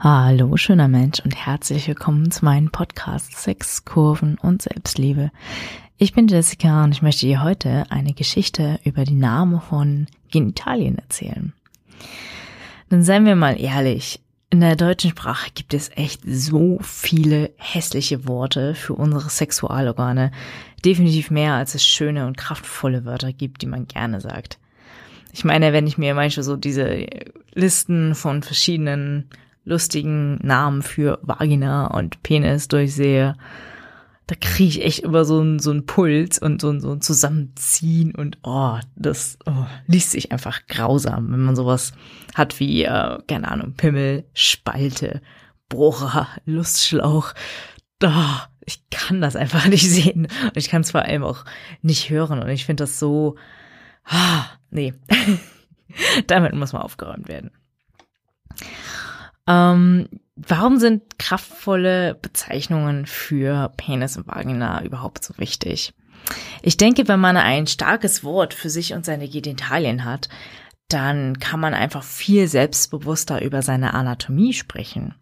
Hallo, schöner Mensch und herzlich willkommen zu meinem Podcast Sex, Kurven und Selbstliebe. Ich bin Jessica und ich möchte dir heute eine Geschichte über die Namen von Genitalien erzählen. Dann seien wir mal ehrlich, in der deutschen Sprache gibt es echt so viele hässliche Worte für unsere Sexualorgane. Definitiv mehr, als es schöne und kraftvolle Wörter gibt, die man gerne sagt. Ich meine, wenn ich mir manchmal so diese Listen von verschiedenen lustigen Namen für Vagina und Penis durchsehe, da kriege ich echt immer so einen so Puls und so ein, so Zusammenziehen und oh, das oh, liest sich einfach grausam, wenn man sowas hat wie, äh, keine Ahnung, Pimmel, Spalte, Bohrer, Lustschlauch. Oh, ich kann das einfach nicht sehen und ich kann es vor allem auch nicht hören und ich finde das so, ah, nee, damit muss mal aufgeräumt werden. Ähm, warum sind kraftvolle Bezeichnungen für Penis und Vagina überhaupt so wichtig? Ich denke, wenn man ein starkes Wort für sich und seine Genitalien hat, dann kann man einfach viel selbstbewusster über seine Anatomie sprechen.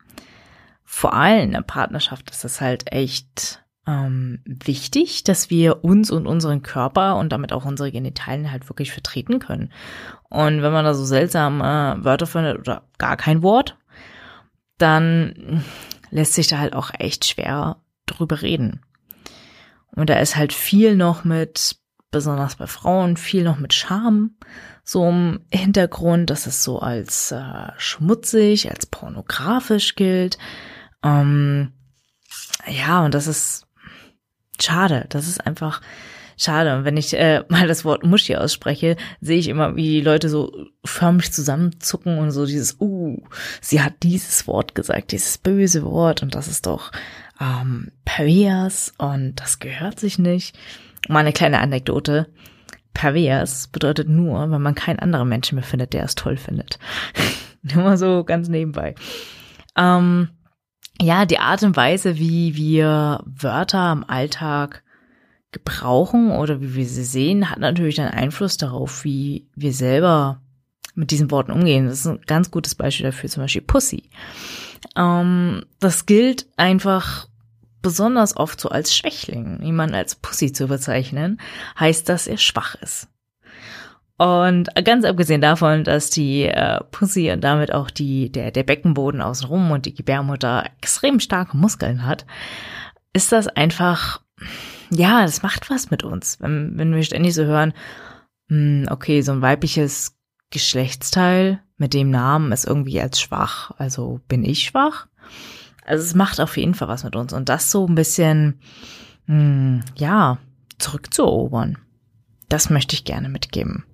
Vor allem in der Partnerschaft ist es halt echt ähm, wichtig, dass wir uns und unseren Körper und damit auch unsere Genitalien halt wirklich vertreten können. Und wenn man da so seltsame Wörter findet oder gar kein Wort, dann lässt sich da halt auch echt schwer drüber reden. Und da ist halt viel noch mit, besonders bei Frauen, viel noch mit Scham so im Hintergrund, dass es so als äh, schmutzig, als pornografisch gilt. Ähm, ja, und das ist schade. Das ist einfach schade. Wenn ich äh, mal das Wort Muschi ausspreche, sehe ich immer, wie die Leute so förmlich zusammenzucken und so dieses, uh, sie hat dieses Wort gesagt, dieses böse Wort und das ist doch ähm, pervers und das gehört sich nicht. Mal eine kleine Anekdote. Pervers bedeutet nur, wenn man keinen anderen Menschen mehr findet, der es toll findet. Nur so ganz nebenbei. Ähm, ja, die Art und Weise, wie wir Wörter im Alltag gebrauchen oder wie wir sie sehen, hat natürlich einen Einfluss darauf, wie wir selber mit diesen Worten umgehen. Das ist ein ganz gutes Beispiel dafür, zum Beispiel Pussy. Ähm, das gilt einfach besonders oft so als Schwächling. Jemand als Pussy zu bezeichnen, heißt, dass er schwach ist. Und ganz abgesehen davon, dass die äh, Pussy und damit auch die, der, der Beckenboden außenrum und die Gebärmutter extrem starke Muskeln hat, ist das einfach ja, das macht was mit uns, wenn, wenn wir ständig so hören, hm, okay, so ein weibliches Geschlechtsteil mit dem Namen ist irgendwie als schwach, also bin ich schwach. Also es macht auf jeden Fall was mit uns und das so ein bisschen, hm, ja, zurückzuerobern. Das möchte ich gerne mitgeben.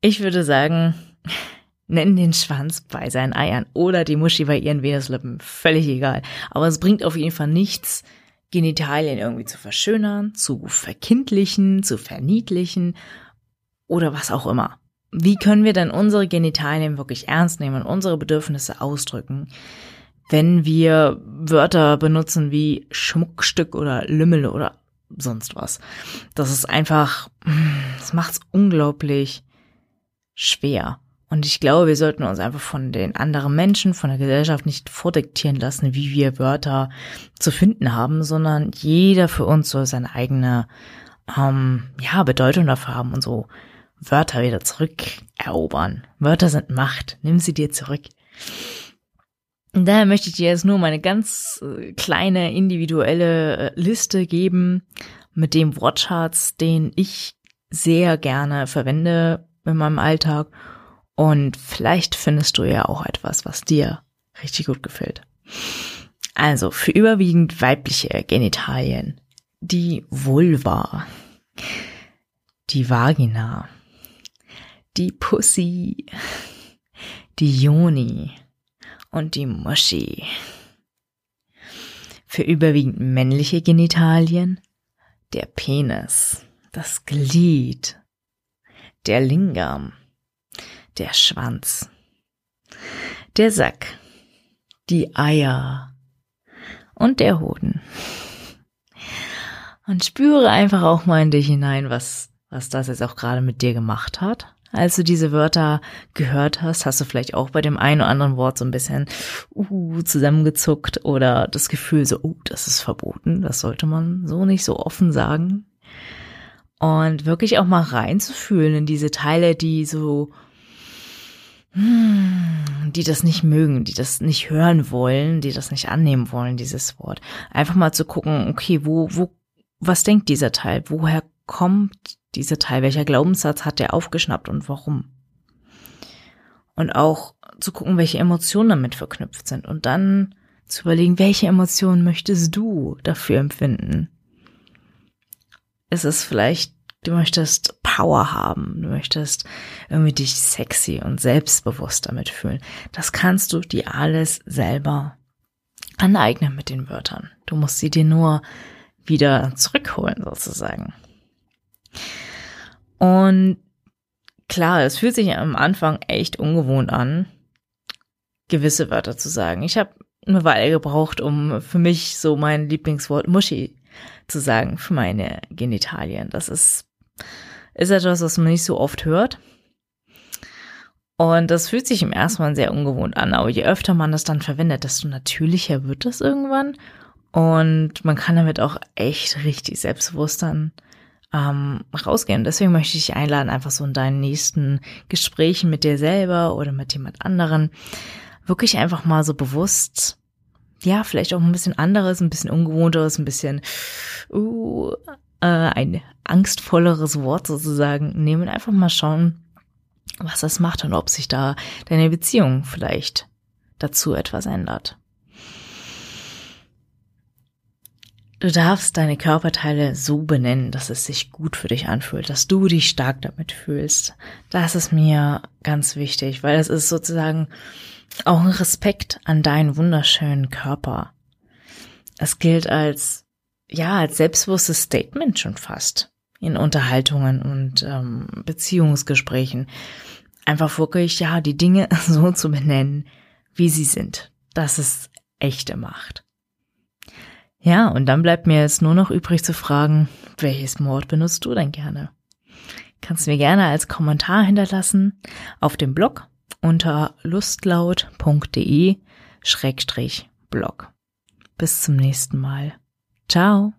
Ich würde sagen, nennen den Schwanz bei seinen Eiern oder die Muschi bei ihren Venuslippen. Völlig egal. Aber es bringt auf jeden Fall nichts, Genitalien irgendwie zu verschönern, zu verkindlichen, zu verniedlichen oder was auch immer. Wie können wir denn unsere Genitalien wirklich ernst nehmen und unsere Bedürfnisse ausdrücken, wenn wir Wörter benutzen wie Schmuckstück oder Lümmel oder sonst was? Das ist einfach, das macht es unglaublich schwer. Und ich glaube, wir sollten uns einfach von den anderen Menschen, von der Gesellschaft nicht vordiktieren lassen, wie wir Wörter zu finden haben, sondern jeder für uns soll seine eigene ähm, ja, Bedeutung dafür haben und so Wörter wieder zurückerobern. Wörter sind Macht. Nimm sie dir zurück. Und daher möchte ich dir jetzt nur meine ganz äh, kleine individuelle äh, Liste geben mit dem Wortschatz, den ich sehr gerne verwende in meinem Alltag und vielleicht findest du ja auch etwas, was dir richtig gut gefällt. Also für überwiegend weibliche Genitalien die Vulva, die Vagina, die Pussy, die Joni und die Muschi. Für überwiegend männliche Genitalien der Penis, das Glied, der Lingam, der Schwanz, der Sack, die Eier und der Hoden. Und spüre einfach auch mal in dich hinein, was, was das jetzt auch gerade mit dir gemacht hat. Als du diese Wörter gehört hast, hast du vielleicht auch bei dem einen oder anderen Wort so ein bisschen uh, zusammengezuckt oder das Gefühl so, oh, das ist verboten, das sollte man so nicht so offen sagen. Und wirklich auch mal reinzufühlen in diese Teile, die so, die das nicht mögen, die das nicht hören wollen, die das nicht annehmen wollen, dieses Wort. Einfach mal zu gucken, okay, wo, wo, was denkt dieser Teil? Woher kommt dieser Teil? Welcher Glaubenssatz hat der aufgeschnappt und warum? Und auch zu gucken, welche Emotionen damit verknüpft sind und dann zu überlegen, welche Emotionen möchtest du dafür empfinden? Ist es vielleicht, du möchtest Power haben, du möchtest irgendwie dich sexy und selbstbewusst damit fühlen. Das kannst du dir alles selber aneignen mit den Wörtern. Du musst sie dir nur wieder zurückholen sozusagen. Und klar, es fühlt sich am Anfang echt ungewohnt an, gewisse Wörter zu sagen. Ich habe eine Weile gebraucht, um für mich so mein Lieblingswort Muschi zu sagen für meine Genitalien. Das ist, ist etwas, was man nicht so oft hört. Und das fühlt sich im ersten Mal sehr ungewohnt an, aber je öfter man das dann verwendet, desto natürlicher wird das irgendwann. Und man kann damit auch echt richtig selbstbewusst dann ähm, rausgehen. Deswegen möchte ich dich einladen, einfach so in deinen nächsten Gesprächen mit dir selber oder mit jemand anderen, wirklich einfach mal so bewusst, ja, vielleicht auch ein bisschen anderes, ein bisschen ungewohnteres, ein bisschen uh, äh, ein angstvolleres Wort sozusagen nehmen. Einfach mal schauen, was das macht und ob sich da deine Beziehung vielleicht dazu etwas ändert. Du darfst deine Körperteile so benennen, dass es sich gut für dich anfühlt, dass du dich stark damit fühlst. Das ist mir ganz wichtig, weil es ist sozusagen auch ein Respekt an deinen wunderschönen Körper. Es gilt als, ja, als selbstbewusstes Statement schon fast in Unterhaltungen und ähm, Beziehungsgesprächen. Einfach wirklich, ja, die Dinge so zu benennen, wie sie sind. Das ist echte Macht. Ja, und dann bleibt mir jetzt nur noch übrig zu fragen, welches Wort benutzt du denn gerne? Kannst mir gerne als Kommentar hinterlassen auf dem Blog unter lustlaut.de Schrägstrich Blog. Bis zum nächsten Mal. Ciao.